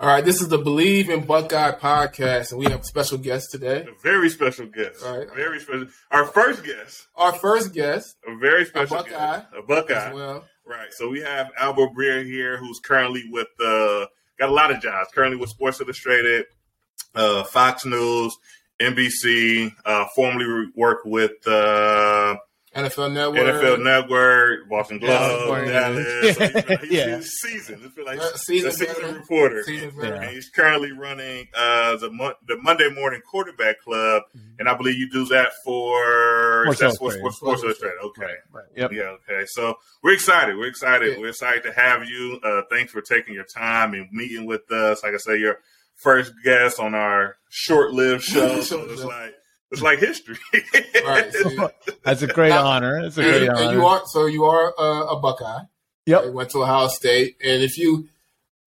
All right, this is the Believe in Buckeye podcast, and we have a special guest today. A very special guest. All right. Very special. Our first guest. Our first guest, A very special Buckeye. guest. A Buckeye. well. Right. So we have Albert Breer here, who's currently with uh got a lot of jobs. Currently with Sports Illustrated, uh, Fox News, NBC. Uh, formerly worked with uh, NFL Network. NFL Network, Boston Globe, yeah. Dallas. So he's, been, he's, Yeah. he's seasoned. It's been like Uh, seasoned a seasoned reporter. Seasoned Yeah. And he's currently running uh, the Mon- the Monday Morning Quarterback Club, and I believe you do that for Sports that's for Illustrated. Sports, Sports Illustrated. Okay, Right. Yep. yeah, okay. So we're excited. We're excited. Yeah. We're excited to have you. Uh, thanks for taking your time and meeting with us. Like I say, your first guest on our short-lived show. so it's like it's like history. Right. So, That's a great Now- honor. It's a great and, honor. and you are so you are uh, a Buckeye. Yep. You went to Ohio State, and if you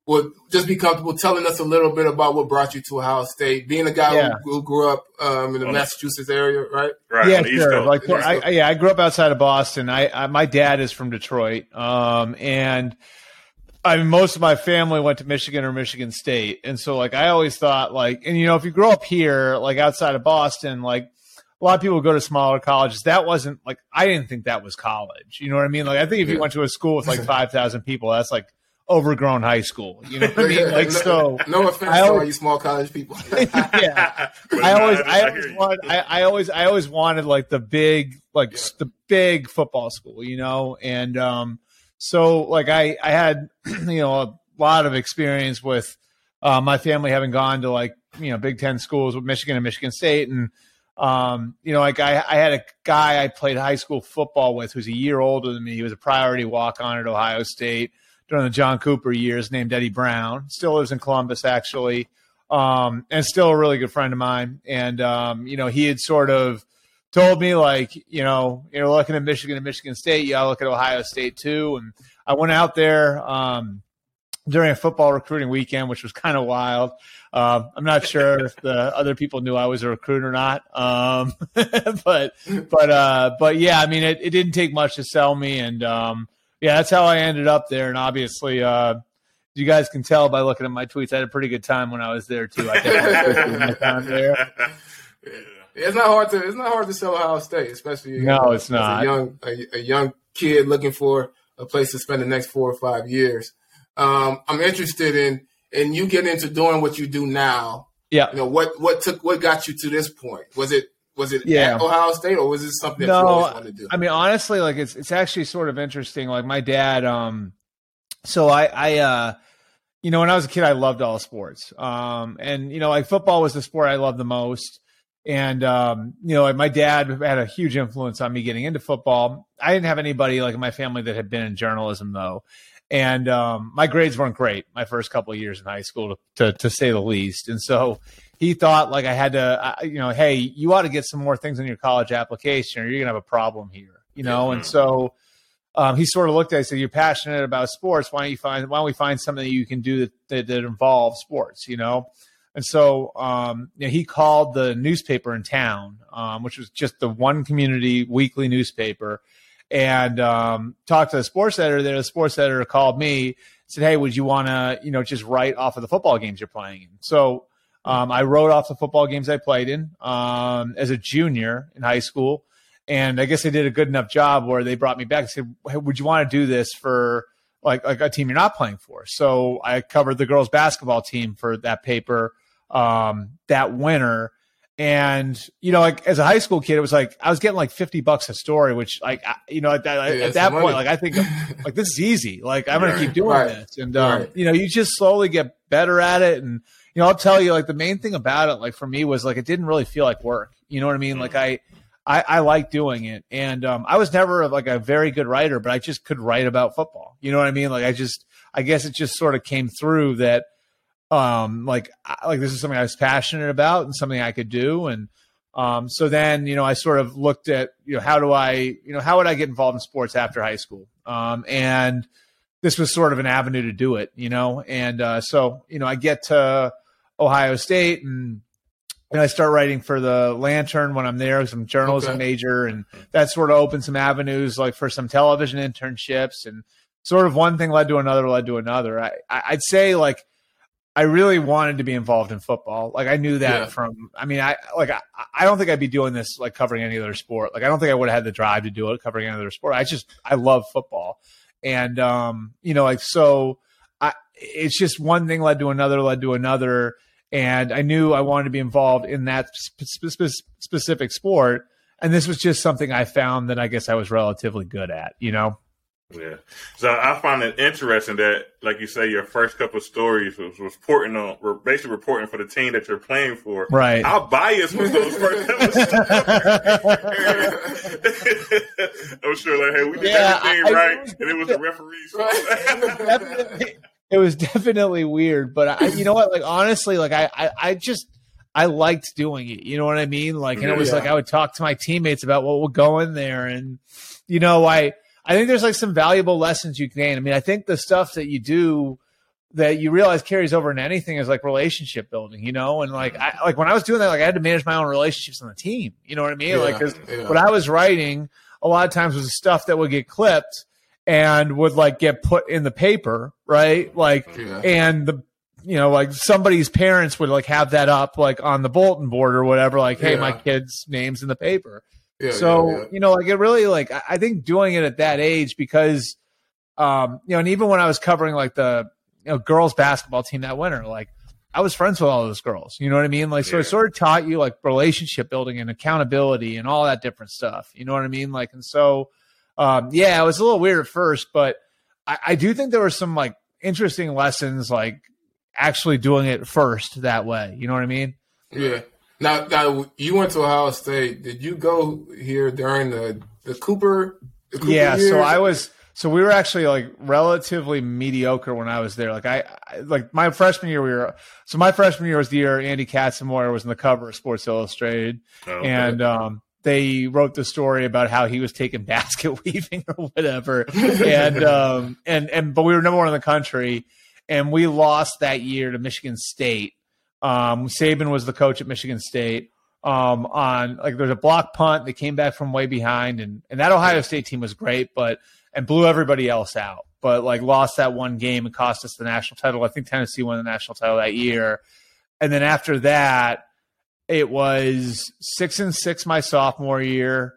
would just be comfortable telling us a little bit about what brought you to Ohio State, being a guy Yeah. who, who grew up um, in the On- Massachusetts area, right? right. yeah, on East sure. Coast. Like, East Coast. I, I- yeah, I grew up outside of Boston. I, I my dad is from Detroit, um, and I mean, most of my family went to Michigan or Michigan State, and so like I always thought like, and you know, if you grow up here, like outside of Boston, like a lot of people go to smaller colleges. That wasn't like I didn't think that was college. You know what I mean? Like I think if you Yeah. went to a school with like five thousand people, that's like overgrown high school. You know what I mean? Yeah, Like no, so. No offense I to all you small college people. yeah. I always, I always wanted, I, I always, I always wanted like the big, like Yeah. the big football school, you know, and um, so like I, I had, you know, a lot of experience with uh, my family having gone to like you know Big Ten schools with Michigan and Michigan State, and um, you know, like I, I had a guy I played high school football with who's a year older than me. He was a priority walk on at Ohio State during the John Cooper years, named Eddie Brown. Still lives in Columbus, actually um, and still a really good friend of mine. And um, you know, he had sort of told me like, you know, you're looking at Michigan and Michigan State, you got to look at Ohio State too. And I went out there um, during a football recruiting weekend, which was kind of wild. Um, I'm not sure if the other people knew I was a recruit or not, um, but but uh, but yeah, I mean, it, it didn't take much to sell me, and um, yeah, that's how I ended up there. And obviously, uh, you guys can tell by looking at my tweets, I had a pretty good time when I was there too. I definitely had my time there. It's not hard to it's not hard to sell Ohio State, especially No, uh, it's as not. a young a, a young kid looking for a place to spend the next four or five years. Um, I'm interested in in you getting into doing what you do now. Yeah. You know what what took what got you to this point? Was it was it Yeah. Ohio State or was it something that you No, always wanted to do? I mean, honestly, like it's it's actually sort of interesting. Like my dad, um, so I I uh, you know, when I was a kid, I loved all sports, um, and you know, like football was the sport I loved the most. And um, you know, my dad had a huge influence on me getting into football. I didn't have anybody like in my family that had been in journalism though, and um, my grades weren't great my first couple of years in high school, to, to to say the least. And so he thought like I had to, I- you know, hey, you ought to get some more things in your college application, or you're gonna have a problem here, you know. And Mhm. so um, he sort of looked at it and said, "You're passionate about sports. Why don't you find? Why don't we find something that you can do that that, that involves sports? You know." And so um, you know, he called the newspaper in town, um, which was just the one community weekly newspaper, and um, talked to the sports editor there. The sports editor called me, said, "Hey, would you want to, you know, just write off of the football games you're playing in?" So um, I wrote off the football games I played in um, as a junior in high school, and I guess they did a good enough job where they brought me back and said, hey, "Would you want to do this for like like a team you're not playing for?" So I covered the girls basketball team for that paper um, that winter. And you know, like as a high school kid, it was like I was getting like fifty bucks a story, which like I- you know at that, at that money. point, like I think like this is easy. Like I'm gonna keep doing Right. this, and um, Right. you know, you just slowly get better at it. And you know, I'll tell you, like the main thing about it, like for me, was like it didn't really feel like work. You know what I mean? Like I, I, I like doing it, and um, I was never like a very good writer, but I just could write about football. You know what I mean? Like I just, I guess it just sort of came through that, um, like like this is something I was passionate about and something I could do, and um, so then you know I sort of looked at you know how do I you know how would I get involved in sports after high school, um, and this was sort of an avenue to do it, you know, and uh, so you know I get to Ohio State and and I start writing for the Lantern when I'm there, some journalism Okay. major, and that sort of opened some avenues like for some television internships, and sort of one thing led to another, led to another. I- I'd say like I really wanted to be involved in football. Like I knew that Yeah. from. I mean, I like I, I don't think I'd be doing this like covering any other sport. Like I don't think I would have had the drive to do it covering any other sport. I just I love football, and um, you know, like so. I it's just one thing led to another, led to another, and I knew I wanted to be involved in that spe- spe- specific sport. And this was just something I found that I guess I was relatively good at. You know. Yeah. So I find it interesting that, like you say, your first couple of stories was, was reporting on, were basically reporting for the team that you're playing for. Right. How biased was those first couple stories? I'm sure, like, hey, we did Yeah, everything I- I- right, and it was the referees. definitely, it was definitely weird, but I, you know what? Like honestly, like I, I, I just I liked doing it. You know what I mean? Like, and it was Yeah. like I would talk to my teammates about what would go in there, and you know, I I think there's like some valuable lessons you gain. I mean, I think the stuff that you do that you realize carries over in anything is like relationship building, you know, and like I like when I was doing that, like I had to manage my own relationships on the team. You know what I mean? like, 'cause yeah. what I was writing a lot of times was stuff that would get clipped and would like get put in the paper, right? Like, Yeah. and the you know like somebody's parents would like have that up like on the bulletin board or whatever, like, hey, my kid's name's in the paper. Yeah, so yeah, yeah. you know, like it really like I I think doing it at that age because um you know, and even when I was covering like the you know girls basketball team that winter, like I was friends with all those girls. You know what I mean? Like so it sort of taught you like relationship building and accountability and all that different stuff. You know what I mean? Like and so um yeah, it was a little weird at first, but I, I do think there were some like interesting lessons like actually doing it first that way. You know what I mean? Yeah. Now, now you went to Ohio State. Did you go here during the the Cooper? The Cooper yeah so i was so we were actually like relatively mediocre when i was there. Like I, I like my freshman year we were so my freshman year was the year andy katzenmoyer was in the cover of sports illustrated. Oh, and um they wrote the story about how he was taking basket weaving or whatever. And um and and but we were number one in the country. And we lost that year to michigan state um saban was the coach at michigan state um, on like there's a block punt. They came back from way behind, and and that Ohio State team was great, but and blew everybody else out. But like lost that one game and cost us the national title. I think Tennessee won the national title that year, and then after that, it was six and six my sophomore year.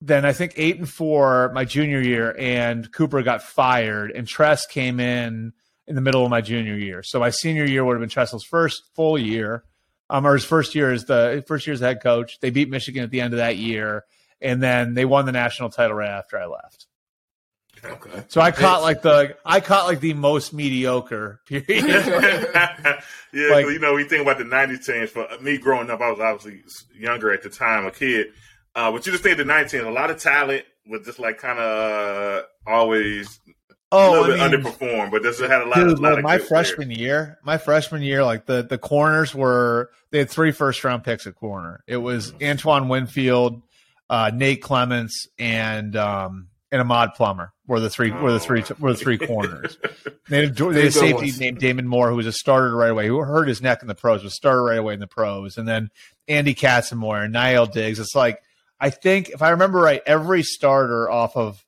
Then I think eight and four my junior year, and Cooper got fired, and Tress came in in the middle of my junior year. So my senior year would have been Tressel's first full year um, or his first year as the first year as head coach. They beat Michigan at the end of that year, and then they won the national title right after I left. Okay. So I caught like the I caught like the most mediocre period. yeah, Like- you know, we think about the '90s teams. For me growing up, I was obviously younger at the time, a kid. Uh, but you just think the '90s a lot of talent, but just like kind of uh, always a oh, little I bit mean, underperformed. But this had a lot, dude, of, lot my freshman year, my freshman year, like the the corners were they had three first round picks at corner. It was Antoine Winfield, uh, Nate Clements, and um, and Ahmad Plummer were the three were the three were the three corners. They had, they had a safety ones. named Damon Moore who was a starter right away. Who hurt his neck in the pros, was starter right away in the pros, and then Andy Katzenmoyer and Na'il Diggs. It's like I think if I remember right, every starter off of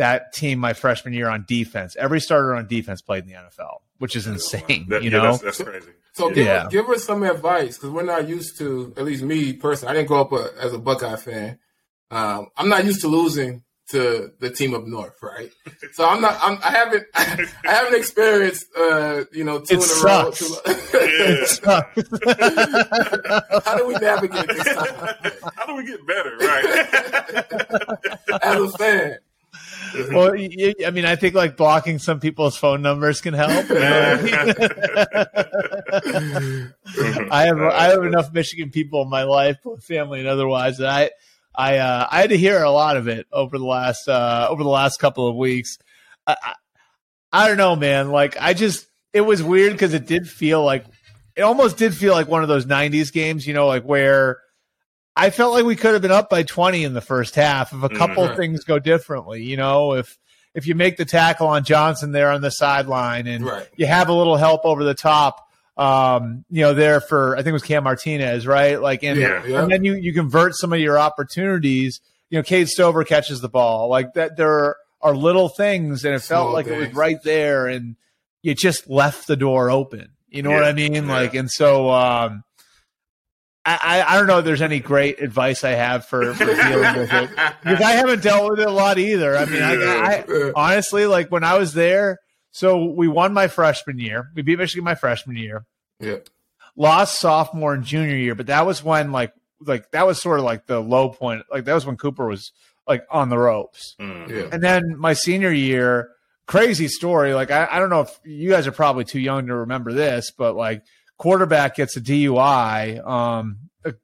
that team my freshman year on defense, every starter on defense played in the NFL, which is insane. That- you yeah, know, that's, that's crazy. So give, Yeah. give us some advice because we're not used to, at least me personally, I didn't grow up a, as a Buckeye fan. Um, I'm not used to losing to the team up north, right? So I'm not. I'm, I haven't. I haven't experienced, uh, you know, two It in a row. sucks. Two- How do we navigate this time How do we get better? Right. as a fan? well, I mean, I think like blocking some people's phone numbers can help. you know? I have I have enough Michigan people in my life, family and otherwise, that I I uh, I had to hear a lot of it over the last uh, over the last couple of weeks. I, I, I don't know, man. Like I just it was weird because it did feel like it almost did feel like one of those '90s games, you know, like where I felt like we could have been up by 20 in the first half if a couple Mhm. things go differently. You know, if if you make the tackle on Johnson there on the sideline and Right. you have a little help over the top, um, you know, there for I think it was Cam Martinez, right? Like, and, Yeah. Yeah. and then you you convert some of your opportunities. You know, Cade Stover catches the ball like that. There are little things, and it felt Small like it was right there, and you just left the door open. You know yeah. what I mean? Yeah. Like, and so um, I, I don't know if there's any great advice I have for, for dealing with it because I haven't dealt with it a lot either. I mean, I, I, honestly, like when I was there, so we won my freshman year. We beat Michigan my freshman year. Yeah. Lost sophomore and junior year, but that was when like like that was sort of like the low point. Like that was when Cooper was like on the ropes. Mm, yeah. And then my senior year, crazy story. Like I, I don't know if you guys are probably too young to remember this, but like quarterback gets a DUI um,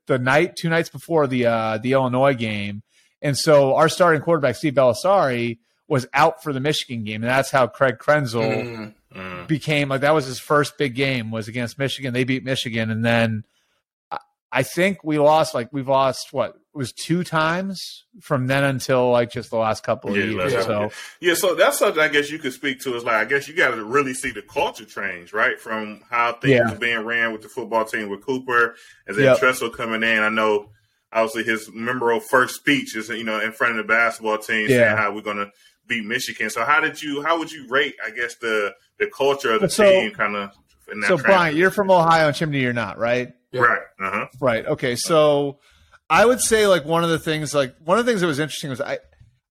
the night two nights before the uh, the Illinois game, and so our starting quarterback Steve Bellisari was out for the Michigan game, and that's how Craig Krenzel mm, mm. became like that was his first big game was against Michigan. They beat Michigan, and then I think we lost like we've lost what was two times from then until like just the last couple of yeah, years. Yeah. So yeah, so that's something I guess you could speak to. Is like I guess you got to really see the culture change, right, from how things yeah. are being ran with the football team with Cooper, and then yep. Tressel coming in. I know obviously his memorable first speech is you know in front of the basketball team yeah. saying how we're going to beat Michigan. So how did you how would you rate I guess the the culture of the so, team kind of? So Brian, you're from Ohio, and Chimney, you're not, right? Right. Uh-huh. Right. Okay. So I would say like one of the things like one of the things that was interesting was I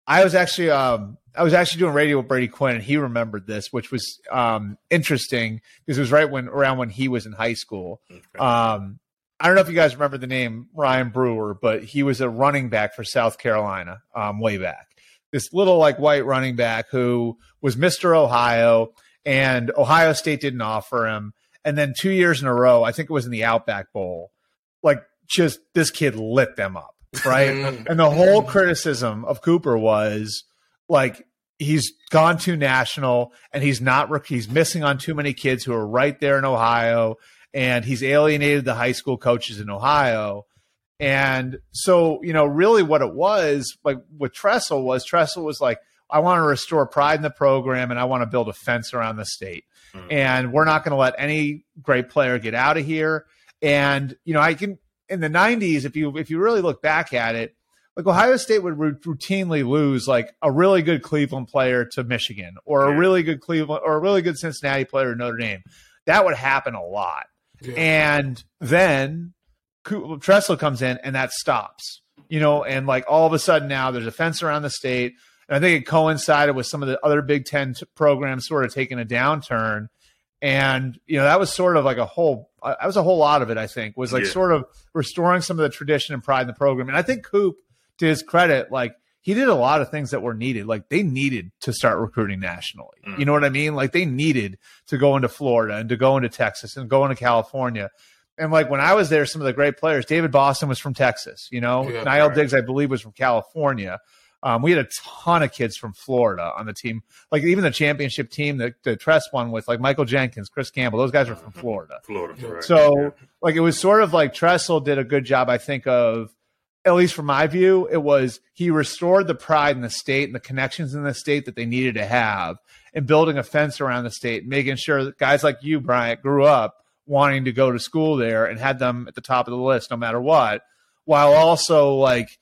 I was actually um I was actually doing radio with Brady Quinn and he remembered this, which was um interesting because it was right when around when he was in high school. Okay. Um I don't know if you guys remember the name Ryan Brewer, but he was a running back for South Carolina um, way back. This little like white running back who was Mr. Ohio, and Ohio State didn't offer him. And then two years in a row, I think it was in the Outback Bowl, like just this kid lit them up, right? Mm. and the whole criticism of Cooper was like he's gone too national and he's not he's missing on too many kids who are right there in Ohio and he's alienated the high school coaches in Ohio. And so, you know, really what it was like with Tressel was Tressel was like, I want to restore pride in the program and I want to build a fence around the state. Mm-hmm. And we're not going to let any great player get out of here. And, you know, I can, in the 90s, if you, if you really look back at it, like Ohio State would routinely lose like a really good Cleveland player to Michigan or a really good Cleveland or a really good Cincinnati player to Notre Dame. That would happen a lot. Yeah. And then Tressel comes in and that stops, you know, and like all of a sudden now there's a fence around the state. And I think it coincided with some of the other Big Ten t- programs sort of taking a downturn. And, you know, that was sort of like a whole, uh, that was a whole lot of it, I think, was like yeah. sort of restoring some of the tradition and pride in the program. And I think Coop, to his credit, like he did a lot of things that were needed. Like they needed to start recruiting nationally. Mm. You know what I mean? Like they needed to go into Florida and to go into Texas and go into California. And like when I was there, some of the great players, David Boston was from Texas, you know, yeah, Na'il right. Diggs, I believe, was from California. Um, we had a ton of kids from Florida on the team. Like even the championship team that the Tress won with, like Michael Jenkins, Chris Campbell, those guys are from Florida. Florida, right. So yeah. like it was sort of like Tressel did a good job, I think, of at least from my view, it was he restored the pride in the state and the connections in the state that they needed to have, and building a fence around the state, making sure that guys like you, Bryant, grew up wanting to go to school there and had them at the top of the list no matter what, while also like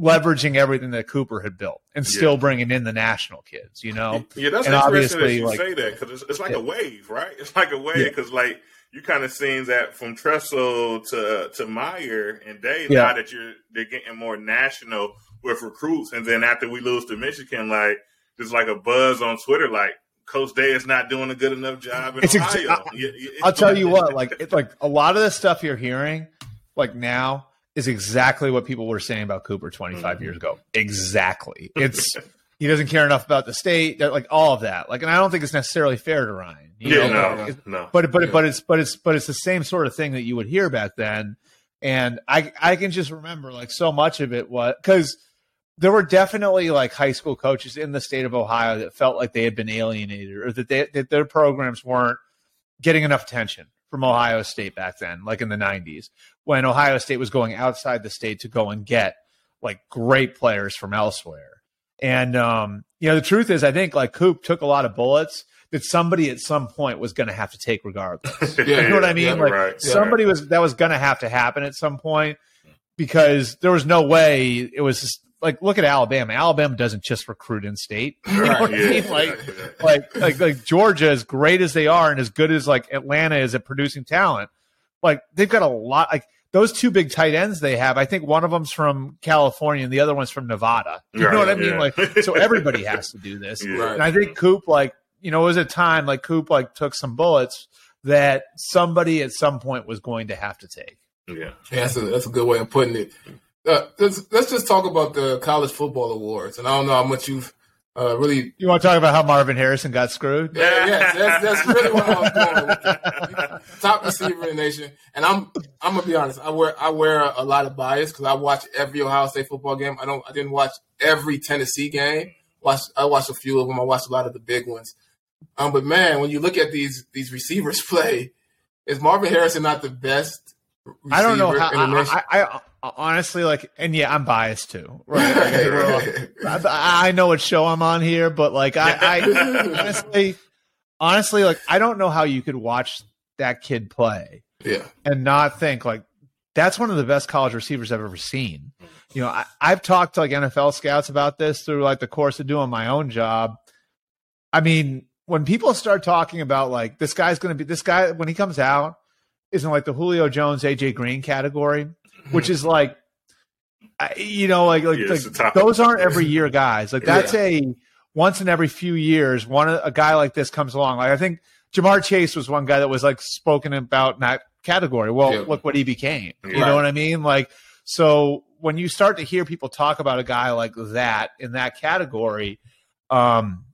leveraging everything that Cooper had built and still yeah. bringing in the national kids, you know? Yeah, that's and interesting that you like, say that because it's, it's, like yeah. a wave, right? It's like a wave because yeah. like you kind of seen that from Tressel to to Meyer and Day now that you're they're getting more national with recruits, and then after we lose to Michigan, like there's like a buzz on Twitter, like Coach Day is not doing a good enough job in it's Ohio. Ex- I'll tell you what, like it's like a lot of the stuff you're hearing, like now is exactly what people were saying about Cooper 25 mm-hmm. years ago. Exactly. It's he doesn't care enough about the state, like all of that. Like, and I don't think it's necessarily fair to Ryan. yeah, know? no, no. But but but it's but it's but it's the same sort of thing that you would hear back then. And I I can just remember like so much of it was because there were definitely like high school coaches in the state of Ohio that felt like they had been alienated or that they that their programs weren't getting enough attention from Ohio State back then, like in the 90s, when Ohio State was going outside the state to go and get like great players from elsewhere. And, um, you know, the truth is, I think like Coop took a lot of bullets that somebody at some point was going to have to take regardless. yeah, you know what I mean? Yeah, like right. somebody yeah. was, that was going to have to happen at some point because there was no way it was, just, like look at Alabama. Alabama doesn't just recruit in state. You know what I mean? Like like like like Georgia, as great as they are and as good as like Atlanta is at producing talent, like they've got a lot like those two big tight ends they have. I think one of them's from California and the other one's from Nevada. You know what I mean? yeah. Like so everybody has to do this. Yeah. And I think Coop, like, you know, it was a time like Coop like took some bullets that somebody at some point was going to have to take. yeah. Yeah, that's a that's a good way of putting it. Uh, let's, let's just talk about the college football awards, and I don't know how much you've uh, really. You want to talk about how Marvin Harrison got screwed? Yeah, yes, that's, that's really what I was going with. Top receiver in the nation, and I'm I'm gonna be honest. I wear I wear a, lot of bias because I watch every Ohio State football game. I don't I didn't watch every Tennessee game. Watch I watched a few of them. I watched a lot of the big ones. Um, but man, when you look at these these receivers play, is Marvin Harrison not the best? I don't know how. in the I. I, I, honestly like, and yeah, I'm biased too. Right? Like, I, think we're all- I, I know what show I'm on here, but like, I, I honestly, honestly, like, I don't know how you could watch that kid play yeah, and not think like that's one of the best college receivers I've ever seen. You know, I, I've talked to like NFL scouts about this through like the course of doing my own job. I mean, when people start talking about like this guy's going to be this guy when he comes out isn't like the Julio Jones, AJ Green category, which is like, you know, like like, Yeah, like, those aren't every year guys. Like that's a once in every few years, one a guy like this comes along. Like I think Ja'Marr Chase was one guy that was like spoken about in that category. Well, Yeah. look what he became. You Right. know what I mean? Like so when you start to hear people talk about a guy like that in that category, um,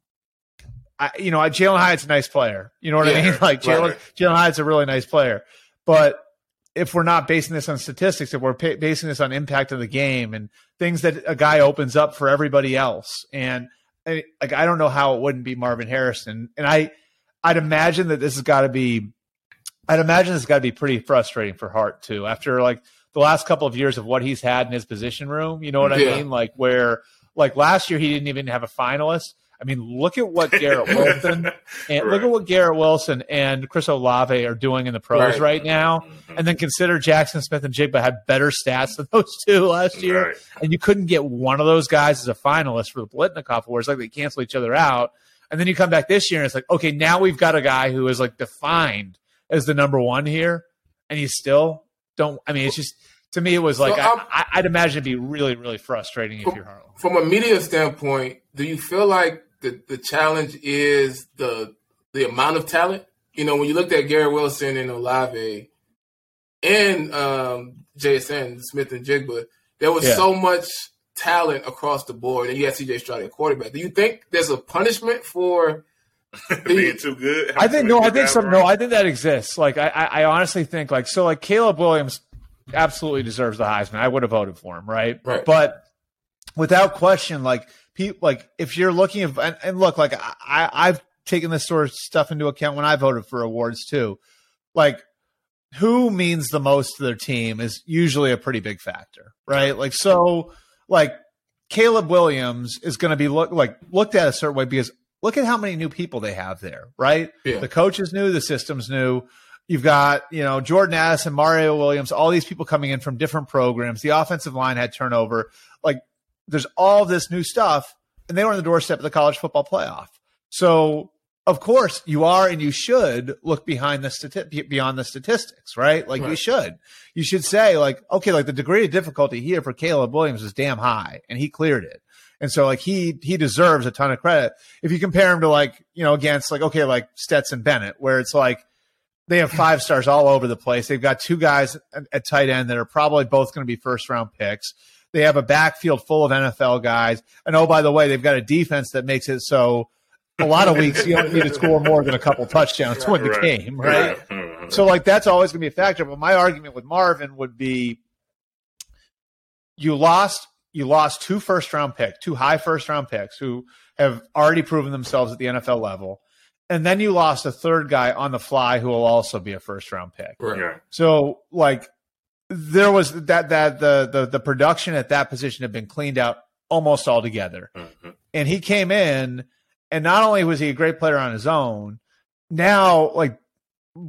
I, you know, Jalin Hyatt's a nice player. You know what I mean? Like Jalin, right. Jalin Hyatt's a really nice player. But if we're not basing this on statistics, if we're pa- basing this on impact of the game and things that a guy opens up for everybody else, and I, like I don't know how it wouldn't be Marvin Harrison, and I, I'd imagine that this has got to be, I'd imagine this has got to be pretty frustrating for Hart too. After like the last couple of years of what he's had in his position room, you know what I mean? Like where, like last year he didn't even have a finalist. I mean, look at what Garrett Wilson and look at what Garrett Wilson and Chris Olave are doing in the pros Right. right, now. Mm-hmm. And then consider Jackson Smith-Njigba had better stats than those two last year. Right. And you couldn't get one of those guys as a finalist for the Biletnikoff Awards. Like they cancel each other out. And then you come back this year and it's like, okay, now we've got a guy who is like defined as the number one here. And you still don't. I mean, it's just, to me, it was like, So, I, I'd imagine it'd be really, really frustrating if you're Harlem. From a media standpoint, do you feel like the, the challenge is the the amount of talent? You know, when you looked at Garrett Wilson and Olave and um, JSN, Smith-Njigba, there was Yeah. so much talent across the board, and you had CJ Stroud at quarterback. Do you think there's a punishment for? Being too good. I think no, I think some to no, I think that exists. Like I, I, I honestly think like so like Caleb Williams absolutely deserves the Heisman. I would have voted for him, right? Right. But without question, like people like if you're looking at and, and look, like I, I've taken this sort of stuff into account when I voted for awards too. Like who means the most to their team is usually a pretty big factor, right? Like so, like Caleb Williams is going to be look like looked at a certain way because look at how many new people they have there, right? Yeah. The coach is new, the system's new. You've got, you know, Jordan Addison, Mario Williams, all these people coming in from different programs. The offensive line had turnover. Like there's all this new stuff, and they were on the doorstep of the college football playoff. So of course you are and you should look behind the stati- beyond the statistics, right? Like you should. You should say like, okay, like the degree of difficulty here for Caleb Williams is damn high, and he cleared it. And so like he he deserves a ton of credit. If you compare him to like, you know, against like okay, like Stetson Bennett, where it's like they have five stars all over the place. They've got two guys at, at tight end that are probably both going to be first round picks. They have a backfield full of NFL guys. And oh, by the way, they've got a defense that makes it so a lot of weeks you don't need to score more than a couple touchdowns to win the Right. game, right? Mhm. So like that's always going to be a factor. But my argument with Marvin would be you lost you lost two first round picks, two high first round picks who have already proven themselves at the NFL level. And then you lost a third guy on the fly who will also be a first round pick. Right. So like there was that that the the the production at that position had been cleaned out almost altogether. Mhm. And he came in and not only was he a great player on his own, now like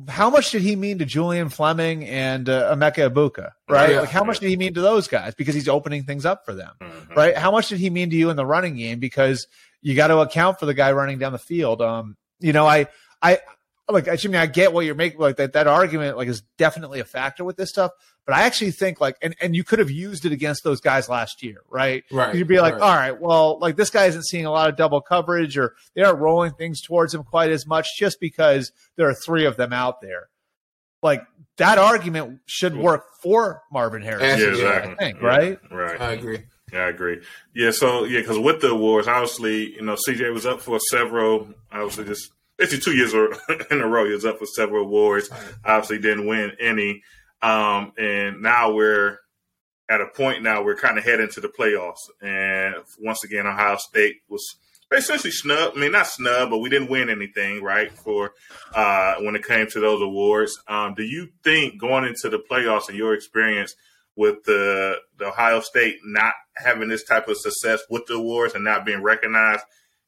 how much did he mean to Julian Fleming and uh, Emeka Egbuka, right? Yeah. Like, how much did he mean to those guys because he's opening things up for them, Mhm. right? How much did he mean to you in the running game because you got to account for the guy running down the field? Um, you know, I, I, like, I mean, I get what you're making, like that, that argument, like, is definitely a factor with this stuff. But I actually think, like, and, and you could have used it against those guys last year, right? Right. You'd be like, right. all right, well, like this guy isn't seeing a lot of double coverage or they aren't rolling things towards him quite as much just because there are three of them out there. Like that argument should work for Marvin Harris, Yeah, Yeah, exactly. I think, Yeah, right? Right. I agree. Yeah, I agree. Yeah, so yeah, because with the awards, obviously, you know, CJ was up for several. Obviously, just basically two years in a row, he was up for several awards. Obviously, didn't win any. Um, and now we're at a point now we're kind of heading to the playoffs, and once again, Ohio State was essentially snub. I mean, not snub, but we didn't win anything, right? For uh, when it came to those awards, um, do you think going into the playoffs and your experience? with the, the Ohio State not having this type of success with the awards and not being recognized,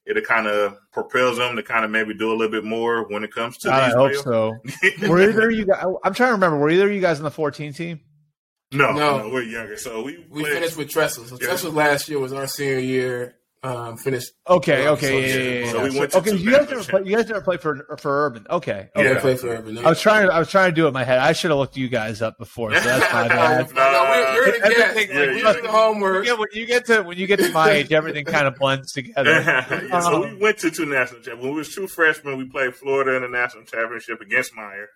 it kind of propels them to kind of maybe do a little bit more when it comes to I these hope playoffs. so. Were either you guys? I'm trying to remember. Were either of you guys on the 14 team? no, No. no, we're younger, so we We played- finished with Tressel. So Yeah. Tressel last year was our senior year. Um, finished. Okay, Yeah, okay, so- yeah, yeah, yeah. so yeah. we went to okay, two you guys never play, you guys never played for for Urban. Okay, okay. Yeah. played for Urban. I was trying to I was trying to do it in my head. I should have looked you guys up before, so that's my no, bad. no, we're, we're the guests. Everything- Like, yeah, yeah. the homework. Yeah, when you get to when you get to my age, everything kind of blends together. yeah, so Um, we went to two national championships. When we was true freshmen, we played Florida in the national championship against Meyer,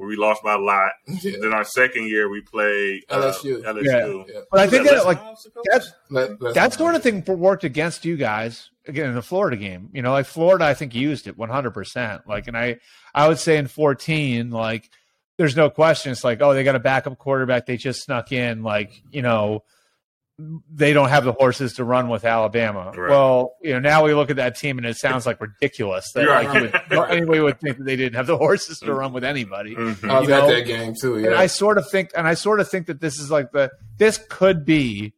where we lost by a lot. Yeah. Then our second year, we played uh, LSU. LSU. Yeah. But I think that that like Les Miles, that's Let- let's- that sort of thing worked against you guys again in the Florida game. You know, like Florida, I think used it 100. percent Like, and I I would say in 14, like there's no question. It's like, oh, they got a backup quarterback. They just snuck in. Like, you know, they don't have the horses to run with Alabama. Right. Well, you know, now we look at that team and it sounds like ridiculous that Right. like, would, no- anybody would think that they didn't have the horses to run with anybody. Mhm. I was you at that game too. And I sort of think, and I sort of think that this is like the this could be.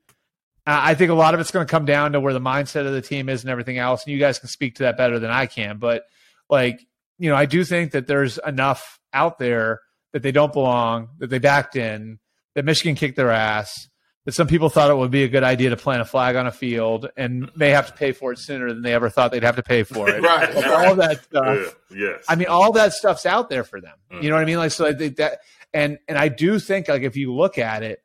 Uh, I think a lot of it's going to come down to where the mindset of the team is and everything else. And you guys can speak to that better than I can. But like, you know, I do think that there's enough out there that they don't belong, that they backed in, that Michigan kicked their ass, that some people thought it would be a good idea to plant a flag on a field and may have to pay for it sooner than they ever thought they'd have to pay for it. Right. Like, all that stuff. Yeah, yes. I mean, all that stuff's out there for them. Mm. You know what I mean? Like, so I think that, and and I do think like if you look at it,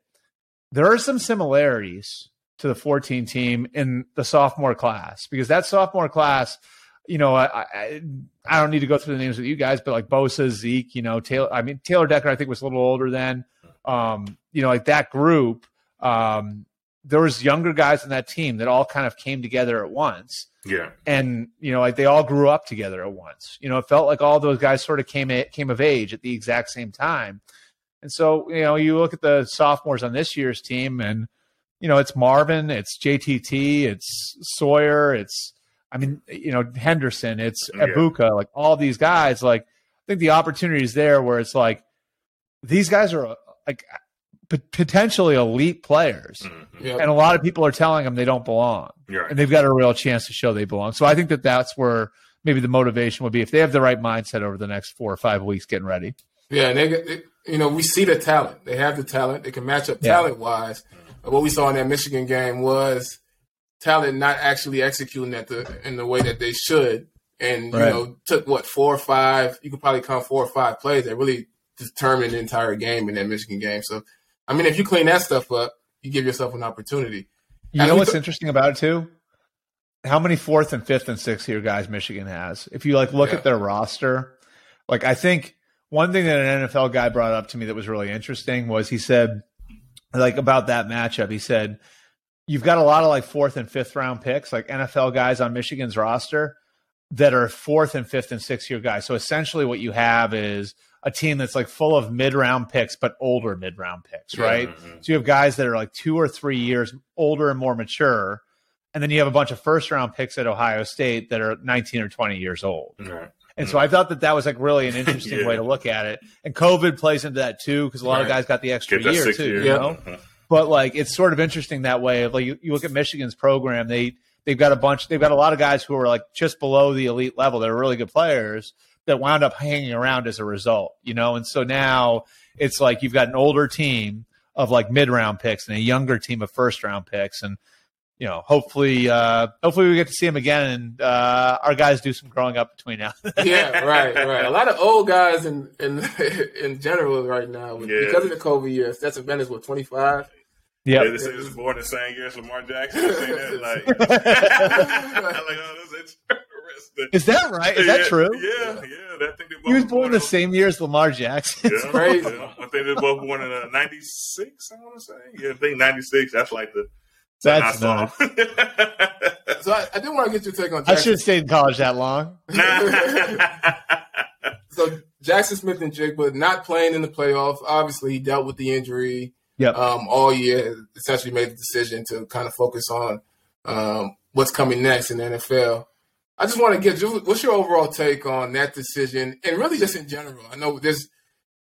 there are some similarities to the 14 team in the sophomore class because that sophomore class, you know, I I, I don't need to go through the names with you guys, but like Bosa, Zeke, you know, Taylor. I mean, Taylor Decker, I think was a little older then. Um, you know, like that group. Um, there was younger guys in that team that all kind of came together at once yeah. and you know like they all grew up together at once you know it felt like all those guys sort of came came of age at the exact same time and so you know you look at the sophomores on this year's team and you know it's marvin it's jtt it's sawyer it's i mean you know henderson it's Yeah. Like all these guys like i think the opportunity is there where it's like these guys are like potentially elite players Mhm. yeah. and a lot of people are telling them they don't belong right. and they've got a real chance to show they belong. So I think that that's where maybe the motivation would be if they have the right mindset over the next four or five weeks getting ready. Yeah, and they, they, you know, we see the talent. They have the talent. They can match up Yeah. talent wise. What we saw in that Michigan game was talent not actually executing at the in the way that they should, and Right. you know, took what four or five. You could probably count four or five plays that really determined the entire game in that Michigan game. So, I mean, if you clean that stuff up, you give yourself an opportunity. You As know what's th- interesting about it too? How many fourth and fifth and sixth year guys Michigan has? If you like look Yeah. at their roster, like I think one thing that an NFL guy brought up to me that was really interesting was he said, like about that matchup, he said, you've got a lot of like fourth and fifth round picks, like NFL guys on Michigan's roster that are fourth and fifth and sixth year guys. So essentially what you have is a team that's like full of mid round picks, but older mid round picks, right? Mhm. So you have guys that are like two or three years older and more mature. And then you have a bunch of first round picks at Ohio State that are 19 or 20 years old. Right. And so I thought that that was like really an interesting Yeah. way to look at it. And COVID plays into that too, because a lot of guys got the extra year too, years. you know? Mhm. But like it's sort of interesting that way. Of like you, you look at Michigan's program, they they've got a bunch, they've got a lot of guys who are like just below the elite level. They're really good players, that wound up hanging around as a result, you know? And so now it's like you've got an older team of like mid round picks and a younger team of first round picks. And, you know, hopefully, uh, hopefully we get to see him again and uh, our guys do some growing up between now. yeah, right, right. A lot of old guys in in in general right now yeah. because of the COVID years. Stetson Bennett's what twenty five. Yeah, this is born the same year as Lamar Jackson. That, like, like, oh, that's interesting. Is that right? Is that true? Yeah, yeah. That thing he was born the same year as Lamar Jackson. Yeah, crazy. Yeah. I think they're both born in uh, '96. I want to say. Yeah, I think '96. That's like the. That's nice. so I, I did want to get your take on. Jackson. I should have stayed in college that long. so Jackson Smith-Njigba not playing in the playoffs. Obviously, he dealt with the injury yep. um, all year. Essentially, made the decision to kind of focus on um, what's coming next in the NFL. I just want to get what's your overall take on that decision, and really just in general. I know there's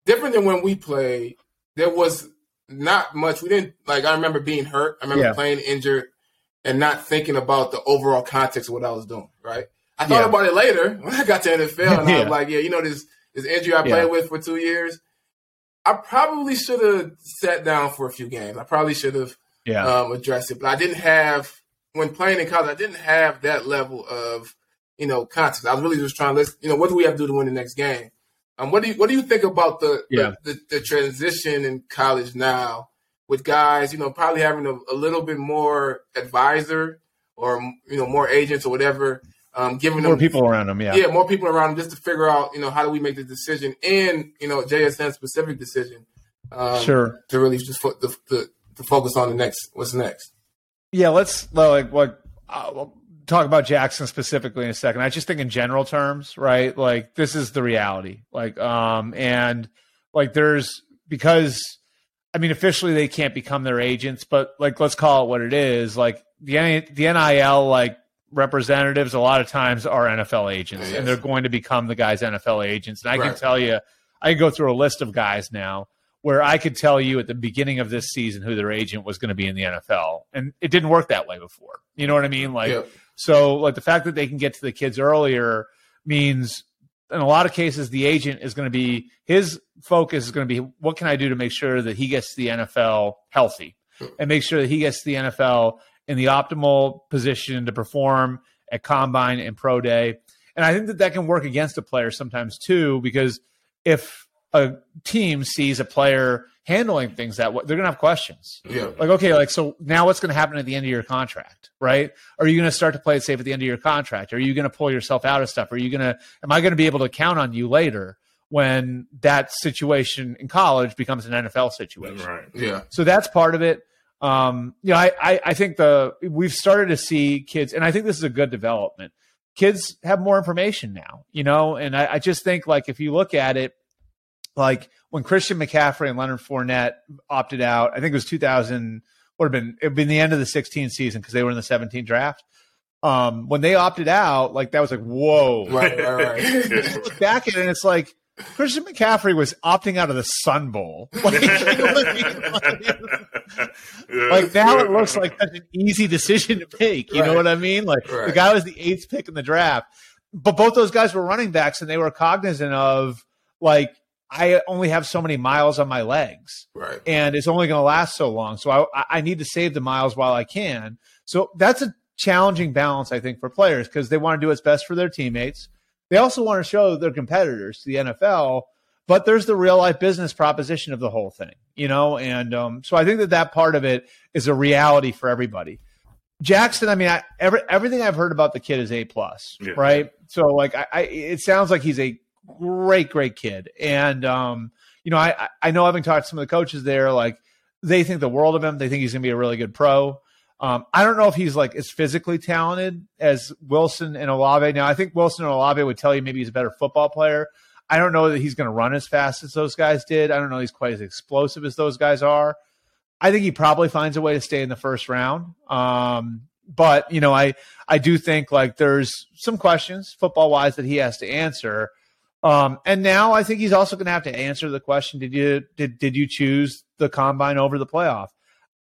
different than when we played. There was not much. We didn't like. I remember being hurt. I remember yeah. playing injured and not thinking about the overall context of what I was doing. Right. I thought yeah. about it later when I got to NFL, and yeah. I was like, yeah, you know this this injury I played with for two years. I probably should have sat down for a few games. I probably should have yeah. um, addressed it, but I didn't have when playing in college. I didn't have that level of you know context. I was really just trying to let you know what do we have to do to win the next game. Um, what do you what do you think about the yeah. the, the, the, transition in college now with guys you know probably having a, a little bit more advisor or you know more agents or whatever um, giving more them, people around them, yeah, yeah, more people around them, just to figure out, you know, how do we make the decision and you know JSN specific decision, um, sure, to really just fo- the, the, to focus on the next, what's next. Yeah, let's like what uh, we'll talk about Jackson specifically in a second. I just think in general terms, right? Like this is the reality, like um, and like there's because. I mean, officially they can't become their agents, but like let's call it what it is. Like the the NIL like representatives a lot of times are NFL agents, yes. and they're going to become the guy's NFL agents. And I right. can tell you, I can go through a list of guys now where I could tell you at the beginning of this season who their agent was going to be in the NFL, and it didn't work that way before. You know what I mean? Like, yep. So like the fact that they can get to the kids earlier means. In a lot of cases, the agent is going to be his focus is going to be what can I do to make sure that he gets to the NFL healthy and make sure that he gets to the NFL in the optimal position to perform at combine and pro day. And I think that that can work against a player sometimes too, because if a team sees a player handling things that way, they're going to have questions. Yeah. Like, okay, like, so now what's going to happen at the end of your contract, right? Are you going to start to play it safe at the end of your contract? Are you going to pull yourself out of stuff? Are you going to, am I going to be able to count on you later? When that situation in college becomes an NFL situation. Right. Yeah. So that's part of it. Um, you know, I, I, I think the we've started to see kids, and I think this is a good development. Kids have more information now, you know, and I, I just think like if you look at it, like when Christian McCaffrey and Leonard Fournette opted out, I think it was 2000 would have been it would been the end of the 16 season because they were in the 17 draft. Um, when they opted out, like that was like whoa. Right, right, right. look back at it, and it's like Christian McCaffrey was opting out of the Sun Bowl. Like, like now it looks like such an easy decision to make. You right. know what I mean? Like right. the guy was the eighth pick in the draft, but both those guys were running backs, and they were cognizant of like I only have so many miles on my legs, right? And it's only going to last so long, so I, I need to save the miles while I can. So that's a challenging balance, I think, for players because they want to do what's best for their teammates they also want to show their competitors the NFL, but there's the real life business proposition of the whole thing, you know? And um, so I think that that part of it is a reality for everybody. Jackson, I mean, I, every, everything I've heard about the kid is A plus, yeah. right? So like, I, I, it sounds like he's a great, great kid. And, um, you know, I, I know having talked to some of the coaches there, like they think the world of him. They think he's going to be a really good pro. Um, I don't know if he's like as physically talented as Wilson and Olave. Now, I think Wilson and Olave would tell you maybe he's a better football player. I don't know that he's going to run as fast as those guys did. I don't know he's quite as explosive as those guys are. I think he probably finds a way to stay in the first round. Um, but you know, I I do think like there's some questions football wise that he has to answer. Um, and now I think he's also going to have to answer the question: Did you did did you choose the combine over the playoff?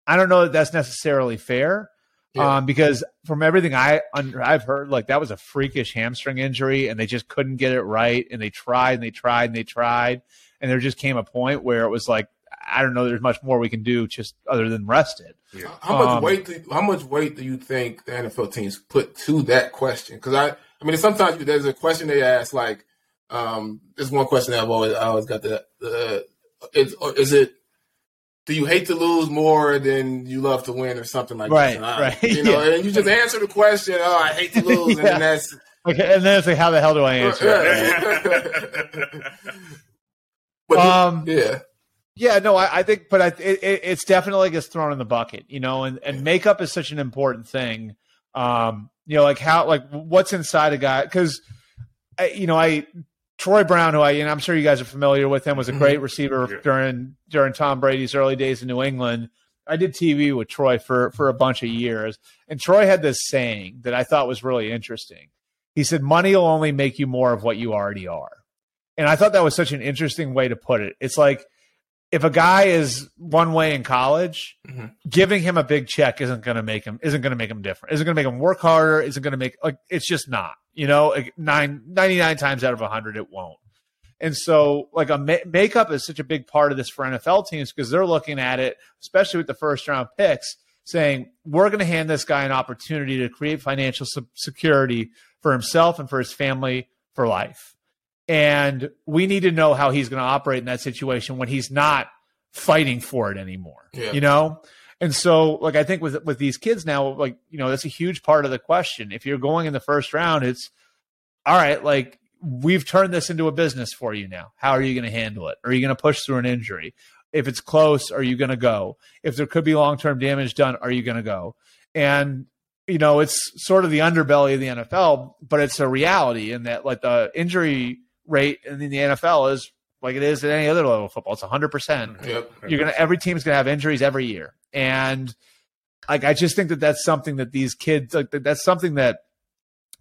I don't know that that's necessarily fair, Yeah. Um, because from everything I I've heard, like that was a freakish hamstring injury, and they just couldn't get it right, and they tried and they tried and they tried, and there just came a point where it was like, I don't know, there's much more we can do just other than rest it. Yeah. How much um, weight? Do, how much weight do you think the NFL teams put to that question? Because I, I mean, sometimes there's a question they ask, like, um, there's one question that I've always, I always got the, the is, is it do you hate to lose more than you love to win or something like right, that? Right, You know, yeah. and you just answer the question, oh, I hate to lose, yeah. and then that's okay. And then it's like, how the hell do I answer? Yeah. but um, yeah. Yeah, no, I, I think, but I, it, it's definitely gets thrown in the bucket, you know, and, and makeup is such an important thing. Um, you know, like how, like what's inside a guy, because, you know, I Troy Brown, who I and I'm sure you guys are familiar with him, was a mm-hmm. great receiver yeah. during during Tom Brady's early days in New England. I did TV with Troy for for a bunch of years, and Troy had this saying that I thought was really interesting. He said, "Money will only make you more of what you already are," and I thought that was such an interesting way to put it. It's like if a guy is one way in college, mm-hmm. giving him a big check isn't going to make him isn't going to make him different. Isn't going to make him work harder. Isn't going to make like it's just not. You know, like nine, 99 times out of hundred, it won't. And so, like a ma- makeup is such a big part of this for NFL teams because they're looking at it, especially with the first round picks, saying we're going to hand this guy an opportunity to create financial security for himself and for his family for life and we need to know how he's going to operate in that situation when he's not fighting for it anymore. Yeah. You know? And so, like, I think with with these kids now, like, you know, that's a huge part of the question. If you're going in the first round, it's all right, like, we've turned this into a business for you now. How are you going to handle it? Are you going to push through an injury? If it's close, are you going to go? If there could be long term damage done, are you going to go? And you know, it's sort of the underbelly of the NFL, but it's a reality in that like the injury rate in the NFL is like it is at any other level of football. It's 100%. Mm-hmm. Yep. You're going to, every team's going to have injuries every year. And like, I just think that that's something that these kids, like, that's something that,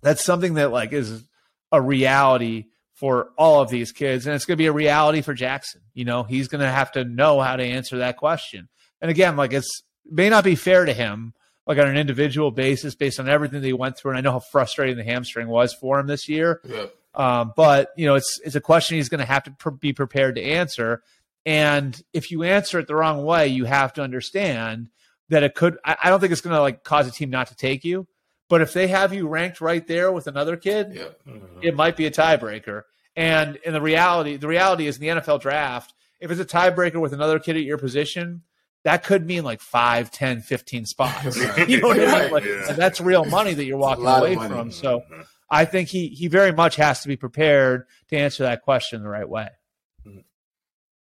that's something that like is a reality for all of these kids. And it's going to be a reality for Jackson. You know, he's going to have to know how to answer that question. And again, like, it's, may not be fair to him, like on an individual basis based on everything that he went through. And I know how frustrating the hamstring was for him this year. Yep. Um, but you know, it's it's a question he's going to have to pr- be prepared to answer. And if you answer it the wrong way, you have to understand that it could. I, I don't think it's going to like cause a team not to take you. But if they have you ranked right there with another kid, yeah. mm-hmm. it might be a tiebreaker. And in the reality, the reality is in the NFL draft, if it's a tiebreaker with another kid at your position, that could mean like 5, 10, 15 spots. you know what I mean? Like, yeah. that's real money that you're walking away from. So mm-hmm. I think he he very much has to be prepared to answer that question the right way.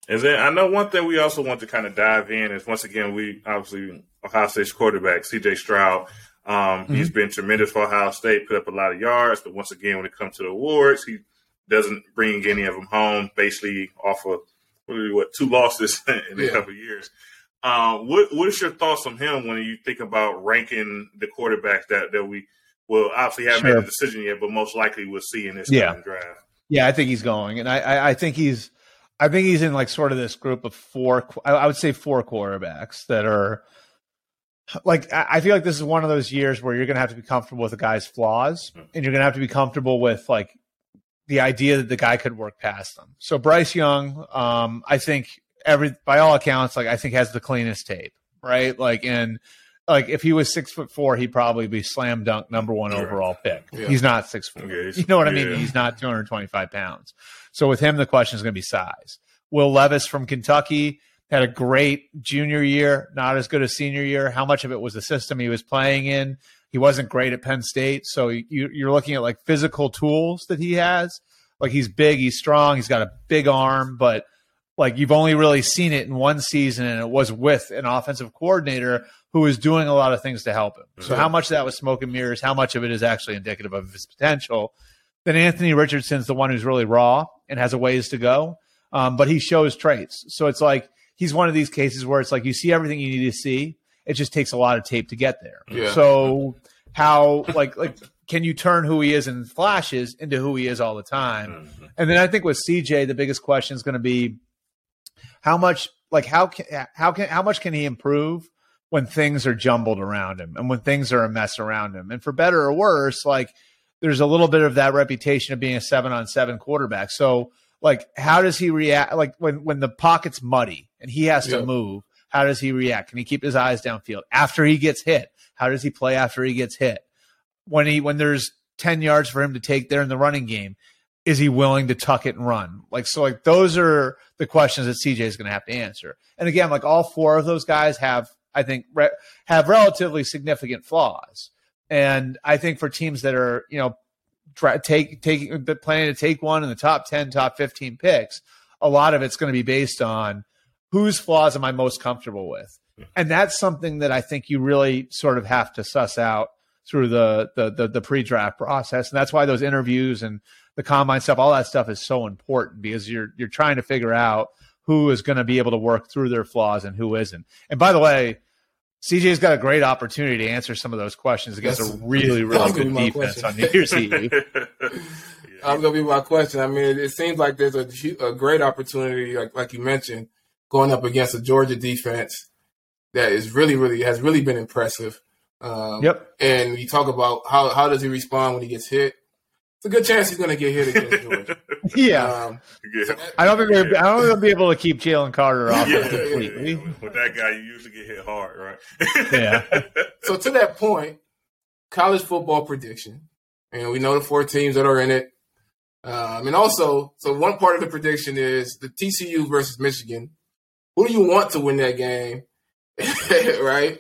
And then I know one thing we also want to kind of dive in is once again we obviously Ohio State's quarterback C.J. Stroud. Um, mm-hmm. He's been tremendous for Ohio State, put up a lot of yards, but once again when it comes to the awards, he doesn't bring any of them home. Basically, off of what two losses in yeah. a couple years. Um, what what is your thoughts on him when you think about ranking the quarterbacks that that we well, obviously haven't sure. made a decision yet, but most likely we'll see in this yeah. draft. Yeah, I think he's going, and I, I, I, think he's, I think he's in like sort of this group of four. I would say four quarterbacks that are like. I feel like this is one of those years where you're going to have to be comfortable with a guy's flaws, mm-hmm. and you're going to have to be comfortable with like the idea that the guy could work past them. So Bryce Young, um, I think every by all accounts, like I think has the cleanest tape, right? Like and like if he was six foot four, he'd probably be slam dunk number one overall pick. Yeah. He's not six foot. Okay, you know what I mean? He's not 225 pounds. So with him, the question is going to be size. Will Levis from Kentucky had a great junior year, not as good as senior year. How much of it was the system he was playing in? He wasn't great at Penn State. So you, you're looking at like physical tools that he has. Like he's big, he's strong, he's got a big arm, but like you've only really seen it in one season and it was with an offensive coordinator who is doing a lot of things to help him. So how much of that was smoke and mirrors, how much of it is actually indicative of his potential? Then Anthony Richardson's the one who's really raw and has a ways to go, um, but he shows traits. So it's like he's one of these cases where it's like you see everything you need to see. It just takes a lot of tape to get there. Yeah. So how like like can you turn who he is in flashes into who he is all the time? Mm-hmm. And then I think with CJ, the biggest question is going to be how much like how can how can how much can he improve when things are jumbled around him and when things are a mess around him. And for better or worse, like there's a little bit of that reputation of being a seven on seven quarterback. So like how does he react like when when the pocket's muddy and he has to move, how does he react? Can he keep his eyes downfield after he gets hit? How does he play after he gets hit? When he when there's 10 yards for him to take there in the running game, is he willing to tuck it and run? Like so like those are the questions that CJ is going to have to answer. And again, like all four of those guys have I think re- have relatively significant flaws. And I think for teams that are, you know, try, take taking planning to take one in the top 10, top 15 picks, a lot of it's going to be based on whose flaws am I most comfortable with? And that's something that I think you really sort of have to suss out through the the the, the pre-draft process. And that's why those interviews and the combine stuff, all that stuff is so important because you're you're trying to figure out who is going to be able to work through their flaws and who isn't. And by the way, CJ's got a great opportunity to answer some of those questions against That's, a really, really good defense on New Year's Eve. I'm gonna be my question. I mean, it, it seems like there's a, a great opportunity, like like you mentioned, going up against a Georgia defense that is really, really has really been impressive. Um, yep. And you talk about how how does he respond when he gets hit? It's a good chance he's going to get hit against Georgia. yeah. Um, so that, I don't think yeah. I don't think they'll be able to keep Jalen Carter off yeah. completely. With that guy, you usually get hit hard, right? yeah. So to that point, college football prediction, and we know the four teams that are in it. Um, and also, so one part of the prediction is the TCU versus Michigan. Who do you want to win that game? right?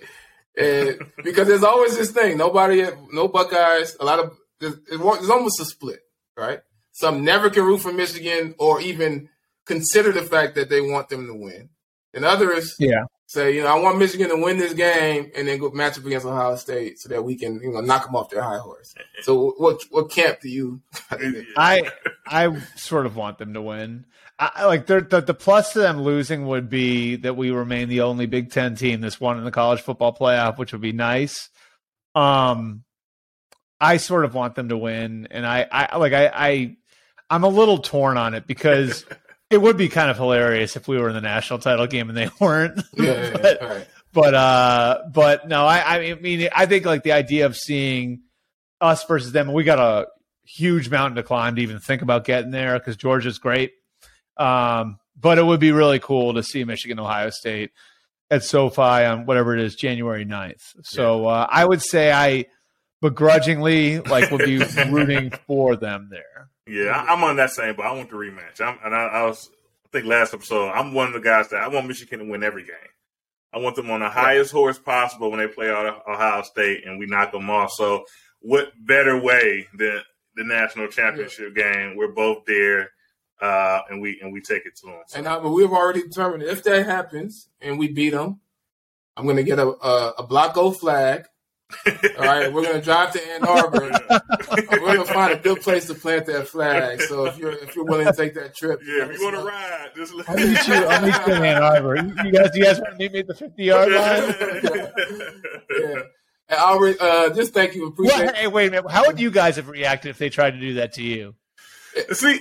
And because there's always this thing, nobody, no Buckeyes, a lot of it's almost a split, right? Some never can root for Michigan or even consider the fact that they want them to win. And others yeah. say, you know, I want Michigan to win this game and then go match up against Ohio State so that we can, you know, knock them off their high horse. So what what camp do you? I I sort of want them to win. I, like the the plus to them losing would be that we remain the only Big Ten team that's won in the college football playoff, which would be nice. Um, I sort of want them to win, and I, I like I, I I'm a little torn on it because it would be kind of hilarious if we were in the national title game and they weren't. Yeah, but, yeah, right. but uh, but no, I I mean I think like the idea of seeing us versus them, we got a huge mountain to climb to even think about getting there because Georgia's great. Um, but it would be really cool to see Michigan Ohio State at SoFi on whatever it is January 9th. So uh, I would say I begrudgingly like would be rooting for them there. Yeah, I'm on that same, but I want the rematch. I'm, and I, I, was, I think last episode, I'm one of the guys that I want Michigan to win every game. I want them on the highest horse possible when they play out Ohio State and we knock them off. So, what better way than the national championship yeah. game? We're both there, uh, and we and we take it to them. So. And I, but we've already determined if that happens and we beat them, I'm going to get a, a, a block O flag all right, we're gonna drive to Ann Arbor. we're gonna find a good place to plant that flag. So if you're if you're willing to take that trip, yeah, if you want to ride, just I'll meet you. I'll meet you in Ann Arbor. You guys, you guys want to meet me at the fifty yard line? yeah. And Albert, uh, just thank you. Appreciate. Well, hey, wait a minute. How would you guys have reacted if they tried to do that to you? See,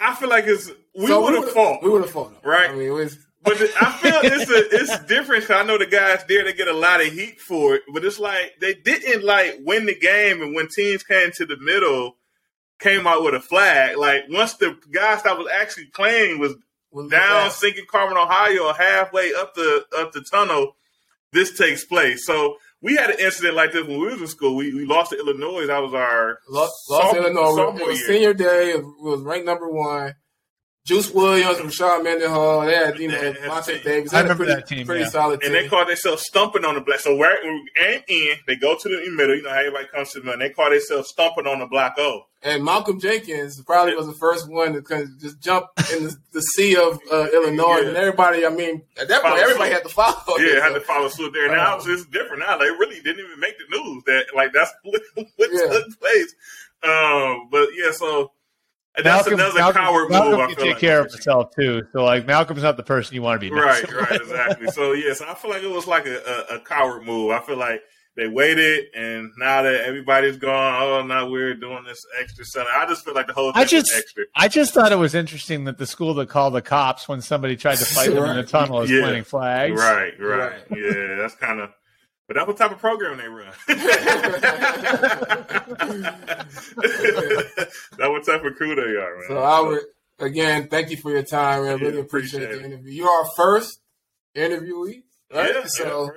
I feel like it's we so would have fought. We would have fought, right? I mean, it was but I feel it's a, it's different. I know the guys there they get a lot of heat for it, but it's like they didn't like win the game, and when teams came to the middle, came out with a flag. Like once the guys that was actually playing was down sinking Carmen, Ohio, halfway up the up the tunnel, this takes place. So we had an incident like this when we was in school. We, we lost to Illinois. That was our lost, lost Illinois. It was senior day. It was ranked number one. Juice Williams, Rashard Mendenhall, they had, you know, Vontae Davis. I remember pretty, that team. Pretty yeah. solid team. And they call themselves stumping on the black. So where and in, they go to the middle. You know how everybody comes to the middle. They call themselves stumping on the black O. And Malcolm Jenkins probably was the first one to kind of just jump in the, the sea of uh, Illinois. Yeah. And everybody, I mean, at that follow point, everybody suit. had to follow. Yeah, had to follow suit there. Now uh, it's different. Now they really didn't even make the news that like that's what, what yeah. took place. Um, but yeah, so and that's Malcolm, another Malcolm, coward Malcolm move. Malcolm can take like. care of himself too. So like Malcolm's not the person you want to be. Right, right, exactly. so yes, yeah, so I feel like it was like a, a, a, coward move. I feel like they waited, and now that everybody's gone, oh, now we're doing this extra Sunday. I just feel like the whole thing I just, extra. I just thought it was interesting that the school that called the cops when somebody tried to fight them in the tunnel is Yeah. planting flags. Right, right, Right. yeah, that's kind of. But that's what type of program they run. that's what type of crew they are, man. So I would again, thank you for your time, man. Yeah, Really appreciate, appreciate the interview. You are our first interviewee, right? yeah, so,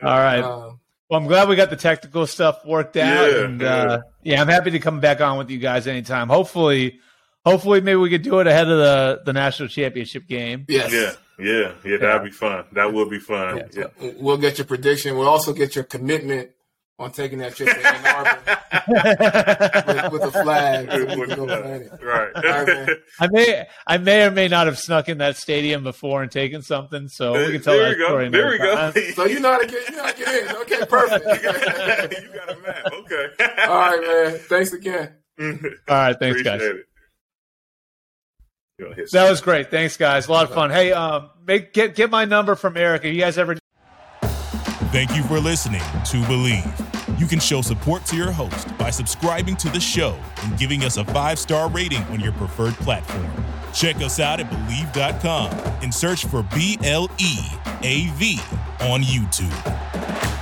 yeah. All right. um, Well, I'm glad we got the technical stuff worked out, Yeah, and yeah. Uh, yeah, I'm happy to come back on with you guys anytime. Hopefully, hopefully, maybe we could do it ahead of the the national championship game. yes. Yeah, yeah, yeah. That'd be fun. That would be fun. Yeah. Yeah. We'll get your prediction. We'll also get your commitment on taking that trip to Ann Arbor with, with a flag. So With can go the plan it. Right. right. I may, I may or may not have snuck in that stadium before and taken something, so we can tell there that we go. story. There we another go. So you know how to get you know how to get in. Okay, perfect. you got a map. Okay. All right, man. Thanks again. All right, thanks, guys. It. You That was great. Thanks, guys. A lot of fun. Hey, um, make get get my number from Eric. If you guys ever Thank you for listening to Bleav. You can show support to your host by subscribing to the show and giving us a five star rating on your preferred platform. Check us out at Bleav.com and search for B L E A V on YouTube.